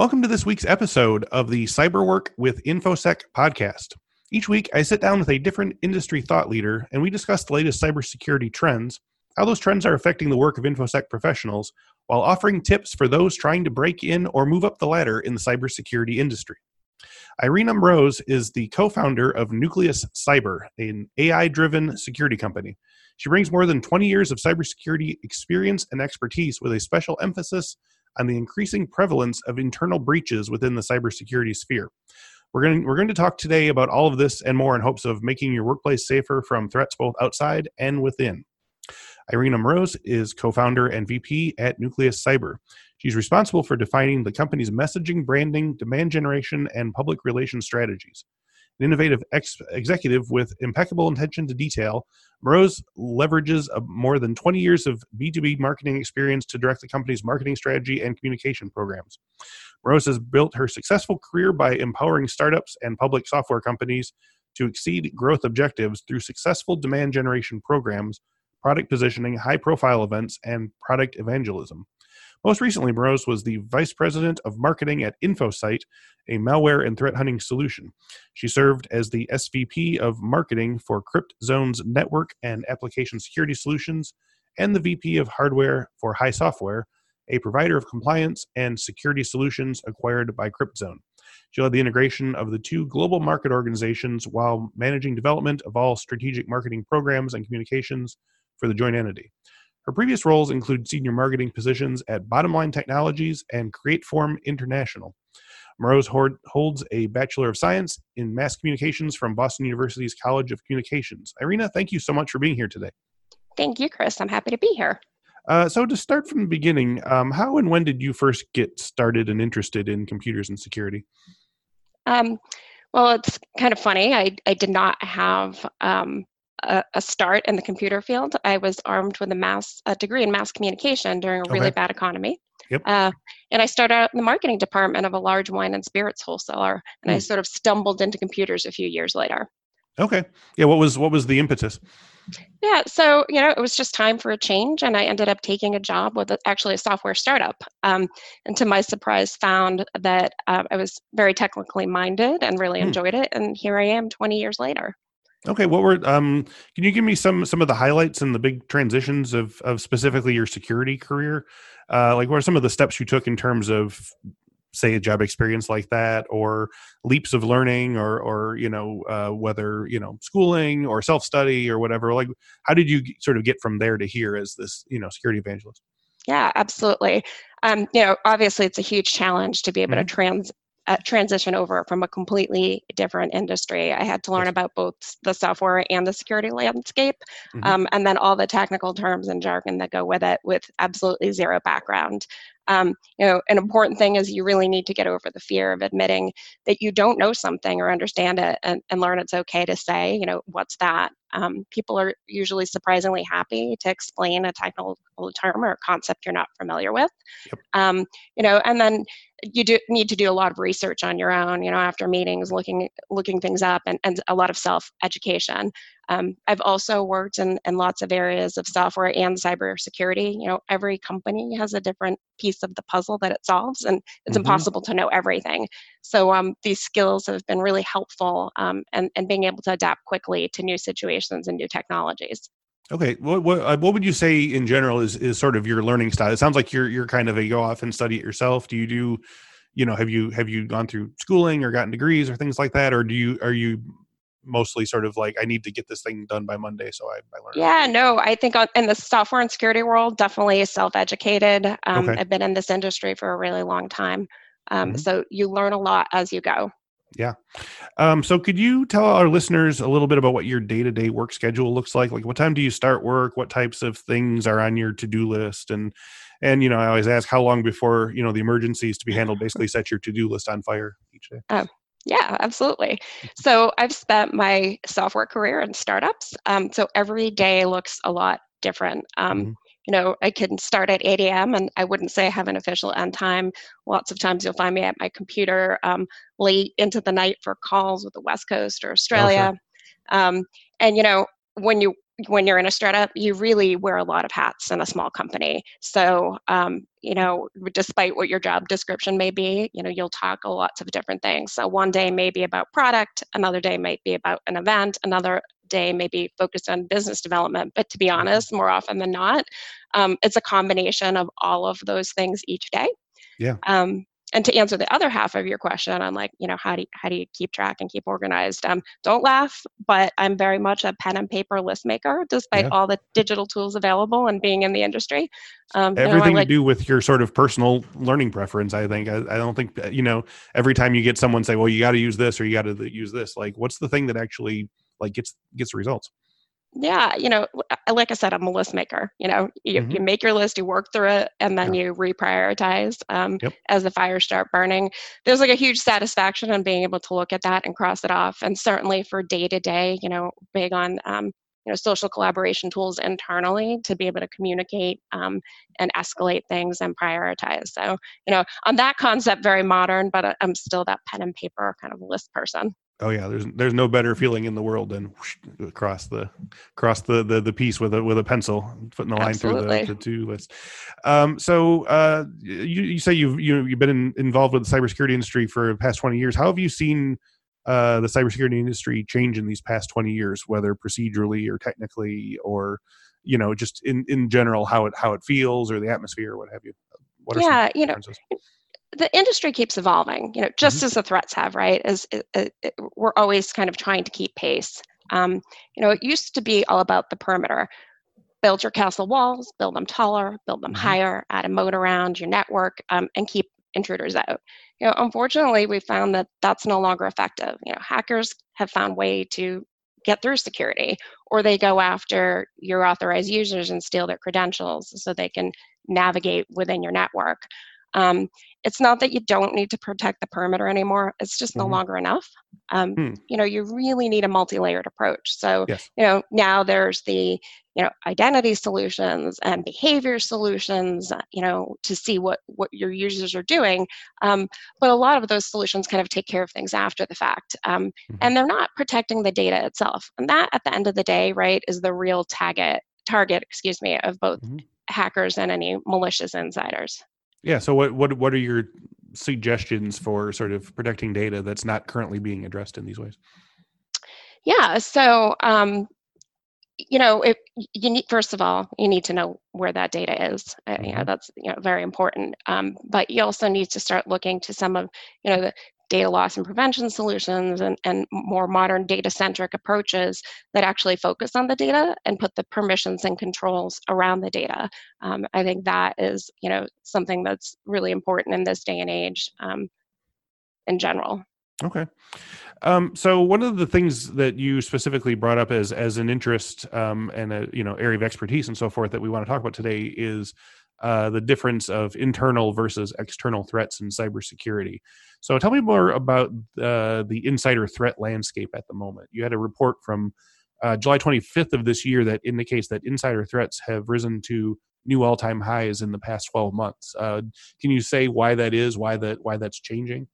Welcome to this week's episode of the Cyberwork with InfoSec podcast. Each week, I sit down with a different industry thought leader and we discuss the latest cybersecurity trends, how those trends are affecting the work of InfoSec professionals, while offering tips for those trying to break in or move up the ladder in the cybersecurity industry. Irina Mroz is the co founder of Nucleus Cyber, an AI driven security company. She brings more than 20 years of cybersecurity experience and expertise with a special emphasis on the increasing prevalence of internal breaches within the cybersecurity sphere. We're going, to, we're going to talk today about all of this and more in hopes of making your workplace safer from threats both outside and within. Irina Mroz is co founder and VP at Nucleus Cyber. She's responsible for defining the company's messaging, branding, demand generation, and public relations strategies an innovative ex- executive with impeccable attention to detail, Mroz leverages uh, more than 20 years of B2B marketing experience to direct the company's marketing strategy and communication programs. Mroz has built her successful career by empowering startups and public software companies to exceed growth objectives through successful demand generation programs, product positioning, high profile events, and product evangelism. Most recently, Mroz was the vice president of marketing at Infocyte, a malware and threat hunting solution. She served as the SVP of marketing for CryptZone's network and application security solutions and the VP of hardware for HiSoftware, a provider of compliance and security solutions acquired by CryptZone. She led the integration of the two global market organizations while managing development of all strategic marketing programs and communications for the joint entity. Her previous roles include senior marketing positions at Bottomline Technologies and Createform International. Mroz holds a Bachelor of Science in Mass Communications from Boston University's College of Communications. Irina, thank you so much for being here today. Thank you, Chris. I'm happy to be here. Uh, so, to start from the beginning, um, how and when did you first get started and interested in computers and security? Um, well, it's kind of funny. I, I did not have um, a, a, start in the computer field. I was armed with a mass a degree in mass communication during a really okay. bad economy. Yep. Uh, and I started out in the marketing department of a large wine and spirits wholesaler, and mm. I hmm. sort of stumbled into computers a few years later. Okay. Yeah. What was what was the impetus? Yeah. So you know, it was just time for a change, and I ended up taking a job with actually a software startup. Um, and to my surprise, found that uh, I was very technically minded and really mm. enjoyed it. And here I am, 20 years later. Okay, what were um can you give me some some of the highlights and the big transitions of of specifically your security career? Uh like what are some of the steps you took in terms of say a job experience like that or leaps of learning or or you know uh whether, you know, schooling or self-study or whatever like how did you sort of get from there to here as this, you know, security evangelist? Yeah, absolutely. Um, you know, obviously it's a huge challenge to be able mm-hmm. to trans uh, transition over from a completely different industry. I had to learn about both the software and the security landscape, mm-hmm. um, and then all the technical terms and jargon that go with it with absolutely zero background. Um, you know, an important thing is you really need to get over the fear of admitting that you don't know something or understand it and, and learn it's okay to say, you know, what's that? Um, people are usually surprisingly happy to explain a technical term or concept you're not familiar with. Yep. Um, you know, and then you do need to do a lot of research on your own you know after meetings looking looking things up and, and a lot of self education um, i've also worked in, in lots of areas of software and cybersecurity you know every company has a different piece of the puzzle that it solves and it's mm-hmm. impossible to know everything so um, these skills have been really helpful um, and, and being able to adapt quickly to new situations and new technologies Okay, what what uh, what would you say in general is is sort of your learning style? It sounds like you're you're kind of a go off and study it yourself. Do you do, you know, have you have you gone through schooling or gotten degrees or things like that, or do you are you mostly sort of like I need to get this thing done by Monday, so I, I learn. Yeah, no, I think in the software and security world, definitely self educated. Um, okay. I've been in this industry for a really long time, um, mm-hmm. so you learn a lot as you go. Yeah. Um, so could you tell our listeners a little bit about what your day to day work schedule looks like? Like what time do you start work? What types of things are on your to do list? And and you know, I always ask how long before, you know, the emergencies to be handled basically set your to do list on fire each day. Oh, yeah, absolutely. So I've spent my software career in startups. Um, so every day looks a lot different. Um, mm-hmm you know, I can start at 8 a.m. and I wouldn't say I have an official end time. Lots of times you'll find me at my computer um, late into the night for calls with the West Coast or Australia. Okay. Um, and, you know, when you when you're in a startup, you really wear a lot of hats in a small company. So, um, you know, despite what your job description may be, you know, you'll talk lots of different things. So, one day may be about product, another day might be about an event, another day may be focused on business development. But to be mm-hmm. honest, more often than not, um, it's a combination of all of those things each day. Yeah. Um, and to answer the other half of your question on like you know how do you, how do you keep track and keep organized? Um, don't laugh but i'm very much a pen and paper list maker despite yeah. all the digital tools available and being in the industry. Um, everything you know, like, to do with your sort of personal learning preference i think I, I, don't think you know every time you get someone say well you got to use this or you got to use this like what's the thing that actually like gets gets results yeah you know like i said i'm a list maker you know you, mm-hmm. you make your list you work through it and then yeah. you reprioritize um, yep. as the fires start burning there's like a huge satisfaction in being able to look at that and cross it off and certainly for day to day you know big on um, you know social collaboration tools internally to be able to communicate um, and escalate things and prioritize so you know on that concept very modern but uh, i'm still that pen and paper kind of list person Oh yeah, there's there's no better feeling in the world than whoosh, across the across the, the the piece with a with a pencil, putting the line Absolutely. through the, the two lists. Um, so uh, you you say you've you, you've been in, involved with the cybersecurity industry for the past twenty years. How have you seen uh, the cybersecurity industry change in these past twenty years, whether procedurally or technically, or you know just in in general how it how it feels or the atmosphere or what have you? What are yeah, you know the industry keeps evolving, you know, just mm-hmm. as the threats have, right? As it, it, it, we're always kind of trying to keep pace. Um, you know, it used to be all about the perimeter. Build your castle walls, build them taller, build them mm-hmm. higher, add a moat around your network, um, and keep intruders out. You know, unfortunately, we found that that's no longer effective. You know, hackers have found way to get through security, or they go after your authorized users and steal their credentials so they can navigate within your network. Um, it's not that you don't need to protect the perimeter anymore it's just mm-hmm. no longer enough um, hmm. you know you really need a multi-layered approach so yes. you know now there's the you know identity solutions and behavior solutions uh, you know to see what what your users are doing um, but a lot of those solutions kind of take care of things after the fact um, mm-hmm. and they're not protecting the data itself and that at the end of the day right is the real target target excuse me of both mm-hmm. hackers and any malicious insiders yeah. So what what what are your suggestions for sort of protecting data that's not currently being addressed in these ways? Yeah. So um, you know, if you need first of all, you need to know where that data is. Mm-hmm. you know, mm-hmm. that's you know very important. Um, but you also need to start looking to some of you know the data loss and prevention solutions and, and more modern data centric approaches that actually focus on the data and put the permissions and controls around the data. Um, I think that is, you know, something that's really important in this day and age um, in general. Okay. Um, so one of the things that you specifically brought up as as an interest um, and a you know area of expertise and so forth that we want to talk about today is uh, the difference of internal versus external threats in cybersecurity. So, tell me more about uh, the insider threat landscape at the moment. You had a report from uh, July 25th of this year that indicates that insider threats have risen to new all-time highs in the past 12 months. Uh, can you say why that is? Why that why that's changing?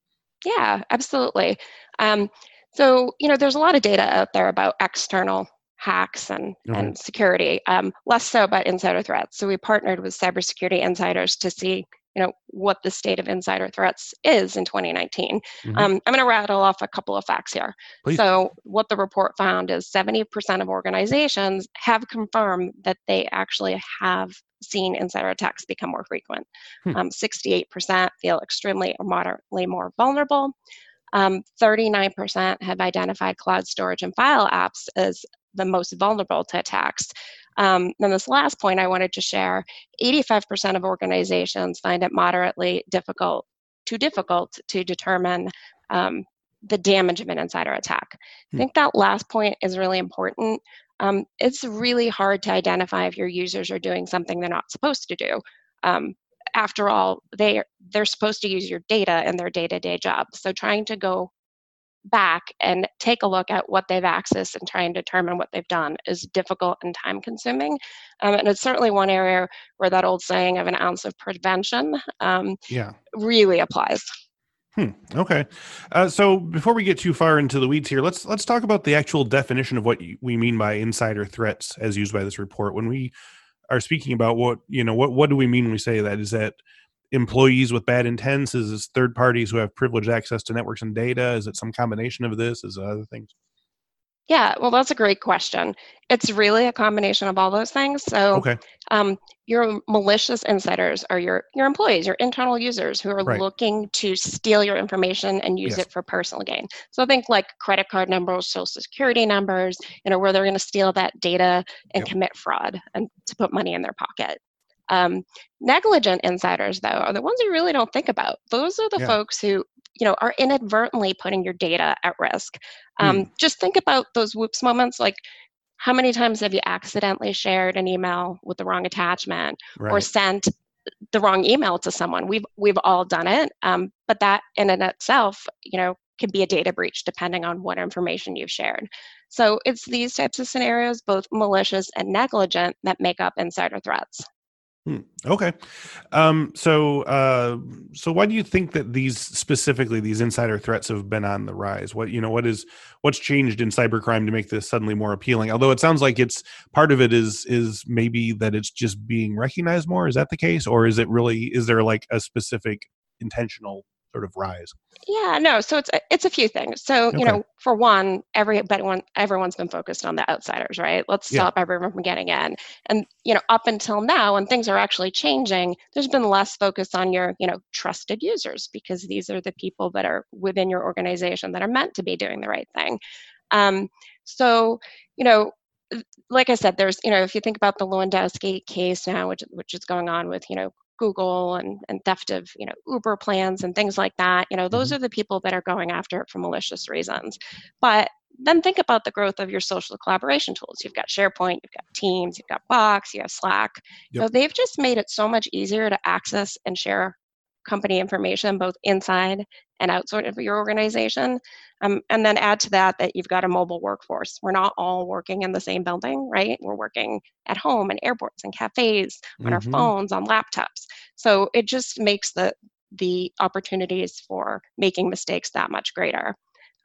Yeah, absolutely. Um, so, you know, there's a lot of data out there about external hacks and, and security, um, less so about insider threats. So we partnered with cybersecurity insiders to see you know what the state of insider threats is in 2019 mm-hmm. um, i'm going to rattle off a couple of facts here Please. so what the report found is 70% of organizations have confirmed that they actually have seen insider attacks become more frequent hmm. um, 68% feel extremely or moderately more vulnerable um, 39% have identified cloud storage and file apps as the most vulnerable to attacks. Um, and this last point I wanted to share 85% of organizations find it moderately difficult, too difficult to determine um, the damage of an insider attack. Hmm. I think that last point is really important. Um, it's really hard to identify if your users are doing something they're not supposed to do. Um, after all, they they're supposed to use your data in their day-to-day job. So trying to go back and take a look at what they've accessed and try and determine what they've done is difficult and time consuming. Um, and it's certainly one area where that old saying of an ounce of prevention um, yeah. really applies. Hmm. Okay. Uh, so before we get too far into the weeds here, let's let's talk about the actual definition of what we mean by insider threats, as used by this report. When we are speaking about what you know, what what do we mean when we say that? Is that employees with bad intents? Is this third parties who have privileged access to networks and data? Is it some combination of this? Is it other things? Yeah, well, that's a great question. It's really a combination of all those things. So, Okay. um, your malicious insiders are your your employees, your internal users who are Right. looking to steal your information and use Yes. it for personal gain. So, I think like credit card numbers, social security numbers, you know, where they're going to steal that data and Yep. commit fraud and to put money in their pocket. Um, negligent insiders, though, are the ones you really don't think about. Those are the Yeah. folks who you know are inadvertently putting your data at risk. Um, just think about those whoops moments like how many times have you accidentally shared an email with the wrong attachment or sent the wrong email to someone? We've we've all done it um, but that in and itself you know can be a data breach depending on what information you've shared. So it's these types of scenarios both malicious and negligent that make up insider threats Hmm. Okay. Um, so, uh, so why do you think that these specifically these insider threats have been on the rise? What you know, what is what's changed in cybercrime to make this suddenly more appealing? Although it sounds like it's part of it is is maybe that it's just being recognized more. Is that the case, or is it really is there like a specific intentional sort of rise? Yeah, no. So it's a, it's a few things. So you know, for one, everyone everyone's been focused on the outsiders, right? Let's Yeah. stop everyone from getting in. And you know, up until now, and things are actually changing. There's been less focus on your you know trusted users because these are the people that are within your organization that are meant to be doing the right thing. Um, so you know. Like I said, there's, you know, if you think about the Levandowski case now, which which is going on with, you know, Google and, and theft of you know Uber plans and things like that. You know, those Mhm. are the people that are going after it for malicious reasons. But then think about the growth of your social collaboration tools. You've got SharePoint, you've got Teams, you've got Box, you have Slack. You know, they've just made it so much easier to access and share company information both inside and outside of your organization. Um, and then add to that that you've got a mobile workforce. We're not all working in the same building, right? We're working at home in airports and cafes on our Mhm. phones, on laptops. So it just makes the the opportunities for making mistakes that much greater.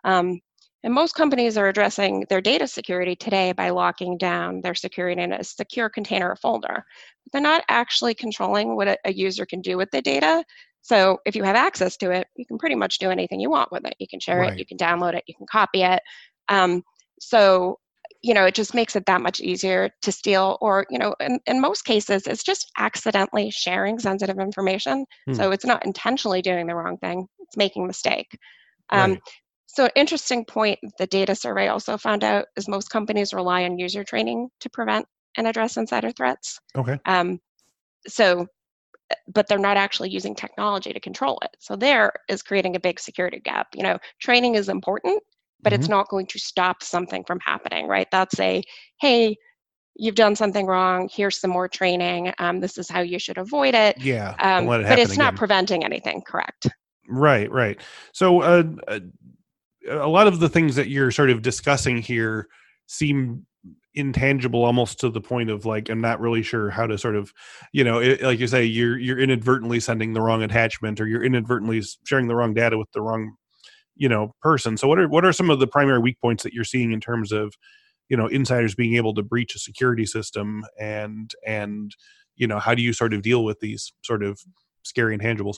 Um, and most companies are addressing their data security today by locking down their security in a secure container or folder. But they're not actually controlling what a, a user can do with the data. So if you have access to it, you can pretty much do anything you want with it. You can share it, you can download it, you can copy it. Um, so you know, it just makes it that much easier to steal, or you know, in, in most cases, it's just accidentally sharing sensitive information. Hmm. So it's not intentionally doing the wrong thing; it's making a mistake. Um, Right. so, an interesting point the data survey also found out is most companies rely on user training to prevent and address insider threats. Okay. Um, so, but they're not actually using technology to control it. So, there is creating a big security gap. You know, training is important, but it's not going to stop something from happening, right? That's a, hey, you've done something wrong. Here's some more training. Um, this is how you should avoid it. Yeah. Um, it but it's not preventing anything, correct? Right, right. So, uh, uh, a lot of the things that you're sort of discussing here seem intangible, almost to the point of like I'm not really sure how to sort of, you know, it, like you say, you're you're inadvertently sending the wrong attachment, or you're inadvertently sharing the wrong data with the wrong, you know, person. So, what are what are some of the primary weak points that you're seeing in terms of, you know, insiders being able to breach a security system, and and you know, how do you sort of deal with these sort of scary intangibles?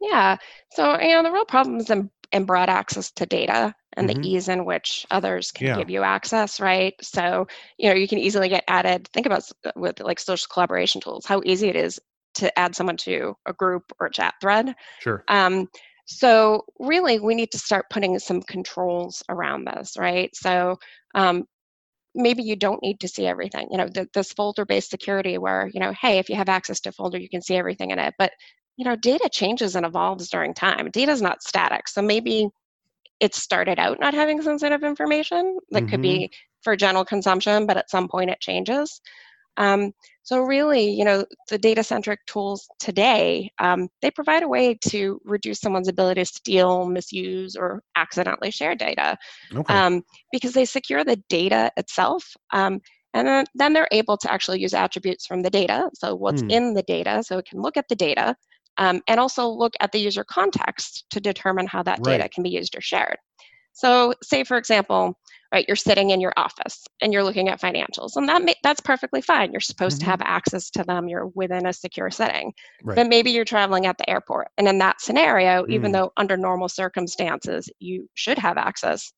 Yeah. So, you know, the real problem is in, in broad access to data and Mhm. the ease in which others can Yeah. give you access, right? So, you know, you can easily get added. Think about uh, with like social collaboration tools, how easy it is to add someone to a group or a chat thread. Sure. Um, so, really, we need to start putting some controls around this, right? So, um, maybe you don't need to see everything. You know, th- this folder-based security where, you know, hey, if you have access to a folder, you can see everything in it. But, you know, data changes and evolves during time. Data is not static. So maybe it started out not having sensitive information that could Mhm. be for general consumption, but at some point it changes. Um, so really, you know, the data-centric tools today, um, they provide a way to reduce someone's ability to steal, misuse, or accidentally share data Okay. um, because they secure the data itself. Um, and then, then they're able to actually use attributes from the data. So, what's Hmm. in the data, so it can look at the data, um, and also look at the user context to determine how that Right. data can be used or shared. So, say for example, right, you're sitting in your office and you're looking at financials, and that may, that's perfectly fine. You're supposed Mhm. to have access to them. You're within a secure setting. Right. But maybe you're traveling at the airport, and in that scenario, even Mm. though under normal circumstances you should have access,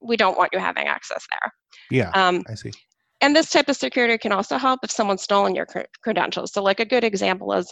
we don't want you having access there. Yeah, Um, I see. and this type of security can also help if someone's stolen your cre- credentials. So, like a good example is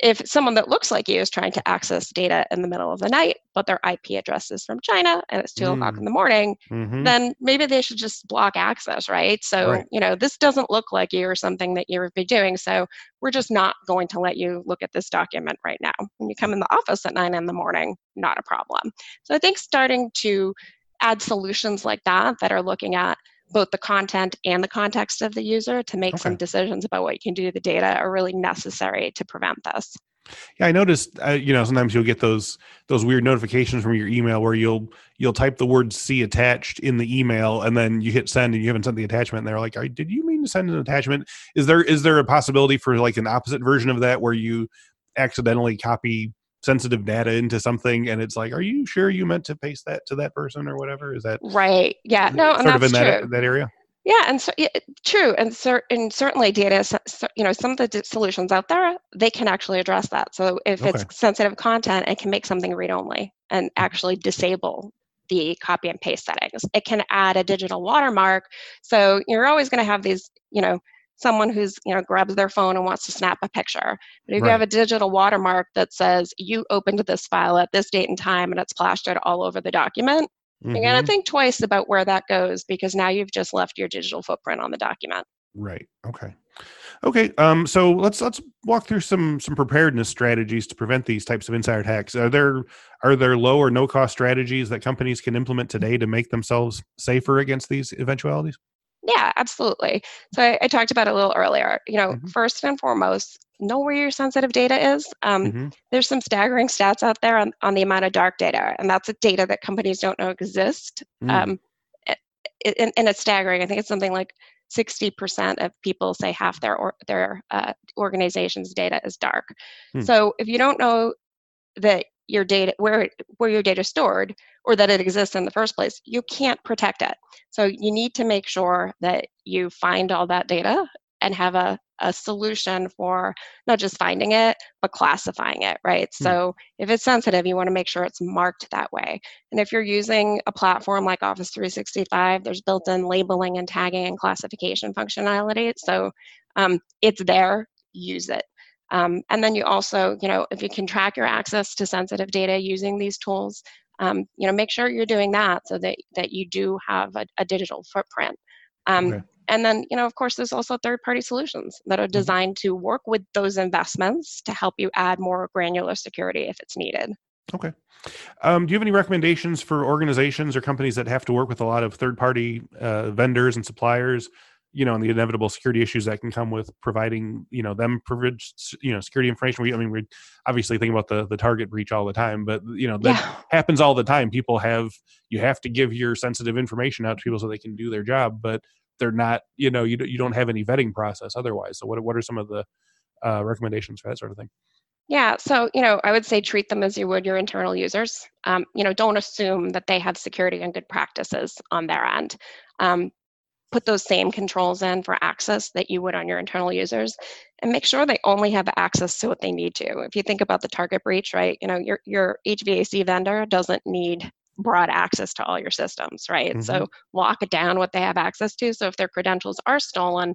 if someone that looks like you is trying to access data in the middle of the night, but their IP address is from China and it's two o'clock Mm. in the morning, hmm then maybe they should just block access, right? So, Right. you know, this doesn't look like you or something that you would be doing. So, we're just not going to let you look at this document right now. When you come in the office at nine in the morning, not a problem. So, I think starting to add solutions like that that are looking at both the content and the context of the user to make some decisions about what you can do to the data are really necessary to prevent this. Yeah, I noticed. Uh, you know, sometimes you'll get those those weird notifications from your email where you'll you'll type the word "see attached" in the email, and then you hit send, and you haven't sent the attachment. And they're like, "Are- "Did you mean to send an attachment?" Is there is there a possibility for like an opposite version of that where you accidentally copy sensitive data into something, and it's like, "Are you sure you meant to paste that to that person or whatever?" Is that Right. Yeah. No, sort of in that true. that area? Yeah, and so, yeah, true, and, cer- and certainly data, so- you know, some of the d- solutions out there, they can actually address that. So if Okay. it's sensitive content, it can make something read-only and actually disable the copy and paste settings. It can add a digital watermark. So you're always going to have these, you know, someone who's, you know, grabs their phone and wants to snap a picture. But if you have a digital watermark that says you opened this file at this date and time and it's plastered all over the document, you're going to think twice about where that goes because now you've just left your digital footprint on the document. Right. Okay. Okay. Um, so let's let's walk through some some preparedness strategies to prevent these types of insider attacks. Are there are there low or no cost strategies that companies can implement today to make themselves safer against these eventualities? Yeah, absolutely. So I, I talked about it a little earlier. You know, Mhm. first and foremost, know where your sensitive data is. Um, Mhm. There's some staggering stats out there on, on the amount of dark data, and that's a data that companies don't know exist. Mm. Um, and, and it's staggering. I think it's something like 60% of people say half their or, their uh, organization's data is dark. Hmm. So if you don't know that your data where where your data is stored or that it exists in the first place, you can't protect it. So you need to make sure that you find all that data and have a, a solution for not just finding it, but classifying it, right? Hmm. So if it's sensitive, you want to make sure it's marked that way. And if you're using a platform like Office 365, there's built in labeling and tagging and classification functionality. So um, it's there, use it. Um, and then you also, you know, if you can track your access to sensitive data using these tools, um, you know, make sure you're doing that so that, that you do have a, a digital footprint. Um, Okay. And then, you know, of course, there's also third party solutions that are designed to work with those investments to help you add more granular security if it's needed. Okay. Um, do you have any recommendations for organizations or companies that have to work with a lot of third party uh, vendors and suppliers? You know, and the inevitable security issues that can come with providing, you know, them privileged, you know, security information. We, I mean, we obviously think about the the target breach all the time, but you know, that Yeah. happens all the time. People have you have to give your sensitive information out to people so they can do their job, but they're not, you know, you don't- you don't have any vetting process otherwise. So, what what are some of the uh, recommendations for that sort of thing? Yeah, so you know, I would say treat them as you would your internal users. Um, you know, don't assume that they have security and good practices on their end. Um, put those same controls in for access that you would on your internal users, and make sure they only have access to what they need to. If you think about the target breach, right? You know, your your HVAC vendor doesn't need broad access to all your systems, right? So mm-hmm. lock down what they have access to. So if their credentials are stolen,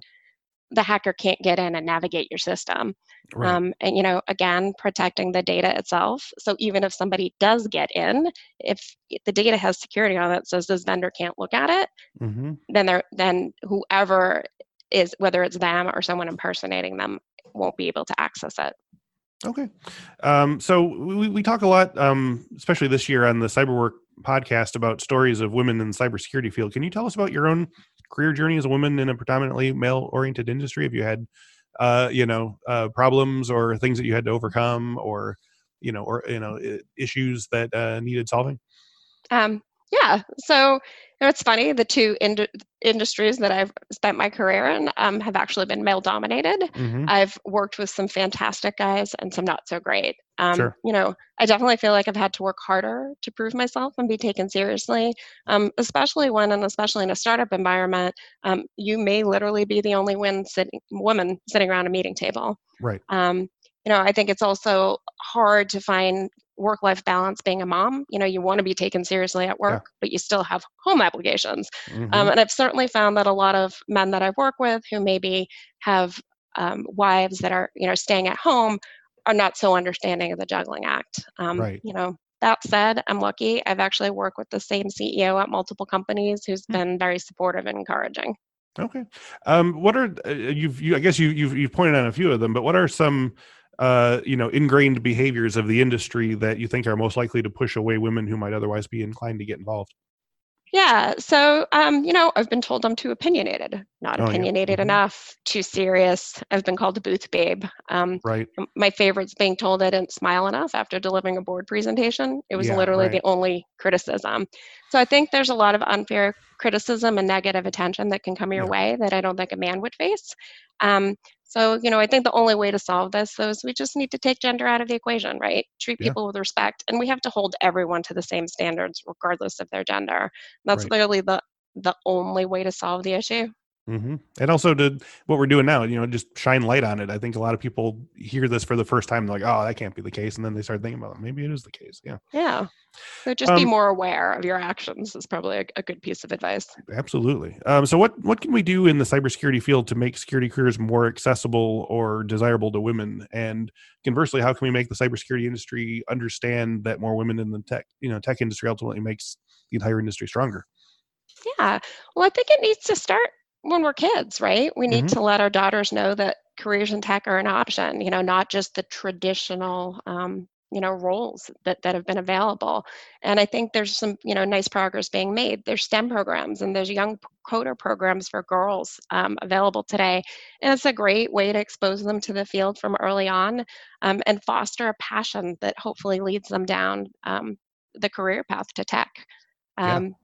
the hacker can't get in and navigate your system. Right. Um, and you know, again, protecting the data itself. So even if somebody does get in, if the data has security on it, says this vendor can't look at it, hmm then they're then whoever is whether it's them or someone impersonating them won't be able to access it. Okay. Um, so we, we talk a lot, um, especially this year on the Cyberwork podcast, about stories of women in the cybersecurity field. Can you tell us about your own career journey as a woman in a predominantly male-oriented industry? Have you had, uh, you know, uh, problems or things that you had to overcome, or you know, or you know, issues that uh, needed solving? Um, Yeah. So know, it's funny. The two ind- industries that I've spent my career in um, have actually been male dominated. Mm-hmm. I've worked with some fantastic guys and some not so great. Um, sure. You know, I definitely feel like I've had to work harder to prove myself and be taken seriously, um, especially when, and especially in a startup environment, um, you may literally be the only sitting, woman sitting around a meeting table. Right. Um, you know, I think it's also hard to find work life balance being a mom. You know, you want to be taken seriously at work, yeah. but you still have home obligations. Um, mm-hmm. Um, and I've certainly found that a lot of men that I've worked with who maybe have um, wives that are, you know, staying at home are not so understanding of the juggling act. Um, right. You know, that said, I'm lucky. I've actually worked with the same CEO at multiple companies who's mm-hmm. been very supportive and encouraging. Okay. Um, what are uh, you've you, I guess you you've you've pointed out a few of them, but what are some uh, you know, ingrained behaviors of the industry that you think are most likely to push away women who might otherwise be inclined to get involved? Yeah, so um, you know, I've been told I'm too opinionated, not oh, opinionated yeah. mm-hmm. enough, too serious. I've been called a booth babe. Um, right. My favorite's being told I didn't smile enough after delivering a board presentation. It was yeah, literally right. the only criticism. So I think there's a lot of unfair criticism and negative attention that can come your yeah. way that I don't think a man would face. Um, so, you know, I think the only way to solve this though, is we just need to take gender out of the equation, right? Treat people yeah. with respect. And we have to hold everyone to the same standards, regardless of their gender. That's right. literally the the only way to solve the issue. Mm-hmm. And also to what we're doing now, you know, just shine light on it. I think a lot of people hear this for the first time, They're like, "Oh, that can't be the case," and then they start thinking about it. Maybe it is the case. Yeah. Yeah. So just um, be more aware of your actions is probably a, a good piece of advice. Absolutely. Um, so what what can we do in the cybersecurity field to make security careers more accessible or desirable to women? And conversely, how can we make the cybersecurity industry understand that more women in the tech, you know, tech industry ultimately makes the entire industry stronger? Yeah. Well, I think it needs to start when we're kids, right? We need mm-hmm. to let our daughters know that careers in tech are an option, you know, not just the traditional, um, you know, roles that, that have been available. And I think there's some, you know, nice progress being made. There's STEM programs and there's young coder programs for girls um, available today. And it's a great way to expose them to the field from early on um, and foster a passion that hopefully leads them down um, the career path to tech. Yeah.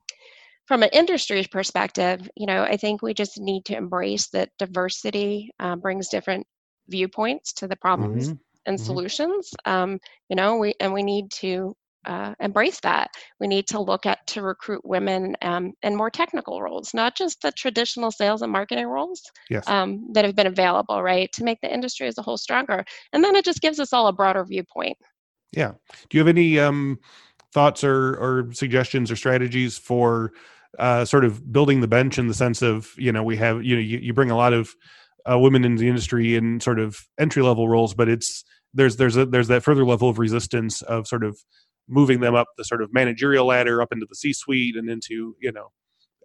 From an industry perspective, you know, I think we just need to embrace that diversity uh, brings different viewpoints to the problems mm-hmm. and mm-hmm. solutions. Um, you know, we and we need to uh, embrace that. We need to look at to recruit women um, in more technical roles, not just the traditional sales and marketing roles yes. um, that have been available, right? To make the industry as a whole stronger, and then it just gives us all a broader viewpoint. Yeah. Do you have any um, thoughts or, or suggestions or strategies for uh, sort of building the bench in the sense of you know we have you know you, you bring a lot of uh, women into the industry in sort of entry level roles, but it's there's there's a there's that further level of resistance of sort of moving them up the sort of managerial ladder up into the C suite and into you know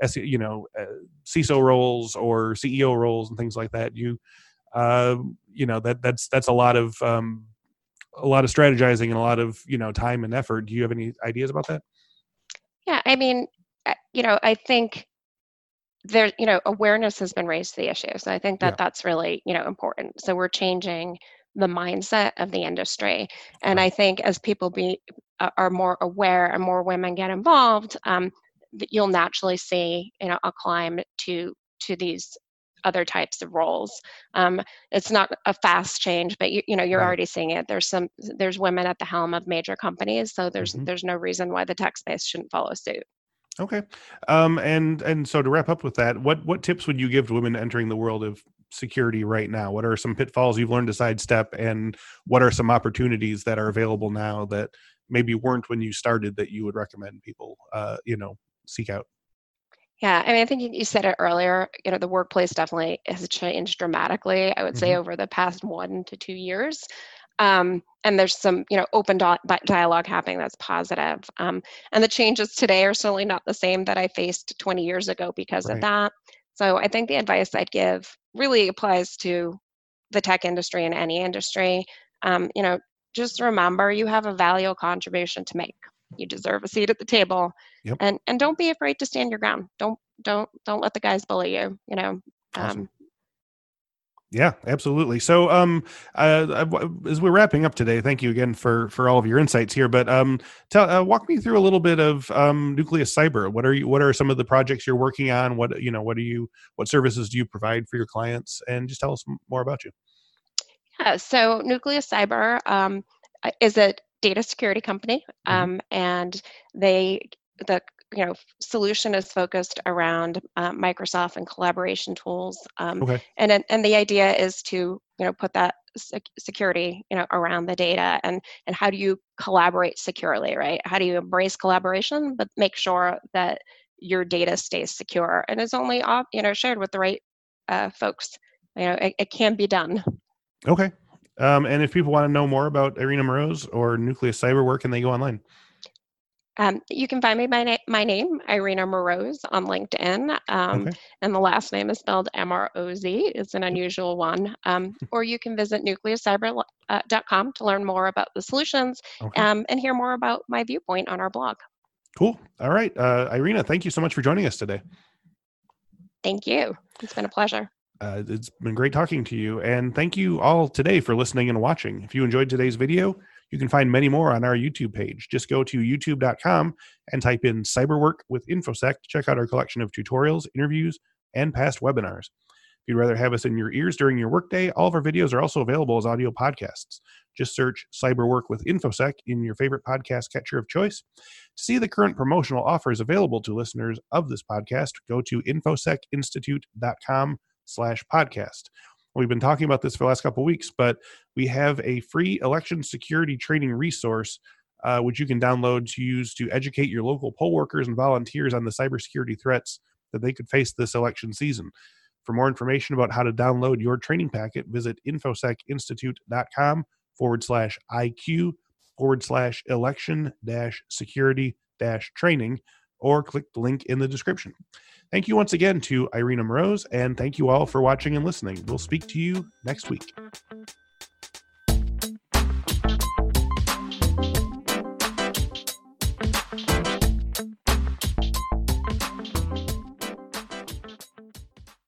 S, you know uh, CISO roles or CEO roles and things like that. You uh, you know that that's that's a lot of um, a lot of strategizing and a lot of you know time and effort. Do you have any ideas about that? Yeah, I mean, you know, I think there, you know, awareness has been raised to the issue. So I think that yeah. that's really, you know, important. So we're changing the mindset of the industry, and right. I think as people be are more aware and more women get involved, um, you'll naturally see, you know, a climb to to these other types of roles. Um, it's not a fast change, but you, you know you're right. already seeing it. There's some there's women at the helm of major companies, so there's mm-hmm. there's no reason why the tech space shouldn't follow suit. Okay. Um, and and so to wrap up with that, what what tips would you give to women entering the world of security right now? What are some pitfalls you've learned to sidestep, and what are some opportunities that are available now that maybe weren't when you started that you would recommend people, uh, you know, seek out? Yeah, I mean, I think you said it earlier. You know, the workplace definitely has changed dramatically. I would mm-hmm. say over the past one to two years um, and there's some you know open di- dialogue happening that's positive. Um, and the changes today are certainly not the same that i faced 20 years ago because right. of that. So i think the advice i'd give really applies to the tech industry and any industry. Um, you know just remember you have a valuable contribution to make. You deserve a seat at the table. Yep. and and don't be afraid to stand your ground. Don't don't don't let the guys bully you you know? Awesome. Yeah, absolutely. So, um, uh, as we're wrapping up today, thank you again for for all of your insights here. But um, tell uh, walk me through a little bit of um, Nucleus Cyber. What are you? What are some of the projects you're working on? What you know? What do you? What services do you provide for your clients? And just tell us more about you. Yeah. So, Nucleus Cyber um, is a data security company, mm-hmm. um, and they the you know solution is focused around uh, Microsoft and collaboration tools. Um, okay. And and the idea is to you know put that sec- security you know around the data and and how do you collaborate securely, right? How do you embrace collaboration but make sure that your data stays secure and is only op- you know shared with the right uh, folks. You know it, it can be done. Okay. Um, and if people want to know more about Irina Mroz or Nucleus Cyber, where can they go online? Um, you can find me by na- my name, Irina Mroz, on LinkedIn. Um, okay. And the last name is spelled M R O Z. It's an unusual one. Um, or you can visit nucleuscyber.com uh, to learn more about the solutions okay. Um, and hear more about my viewpoint on our blog. Cool. All right. Uh, Irina, thank you so much for joining us today. Thank you. It's been a pleasure. Uh, it's been great talking to you. And thank you all today for listening and watching. If you enjoyed today's video, you can find many more on our YouTube page. Just go to youtube.com and type in cyberwork with InfoSec to check out our collection of tutorials, interviews, and past webinars. If you'd rather have us in your ears during your workday, all of our videos are also available as audio podcasts. Just search Cyberwork with InfoSec in your favorite podcast catcher of choice. To see the current promotional offers available to listeners of this podcast, go to infosecinstitute.com slash podcast. We've been talking about this for the last couple weeks, but we have a free election security training resource uh, which you can download to use to educate your local poll workers and volunteers on the cybersecurity threats that they could face this election season. For more information about how to download your training packet, visit infosecinstitute.com forward slash IQ forward slash election dash security dash training or click the link in the description. Thank you once again to Irina Mroz, and thank you all for watching and listening. We'll speak to you next week.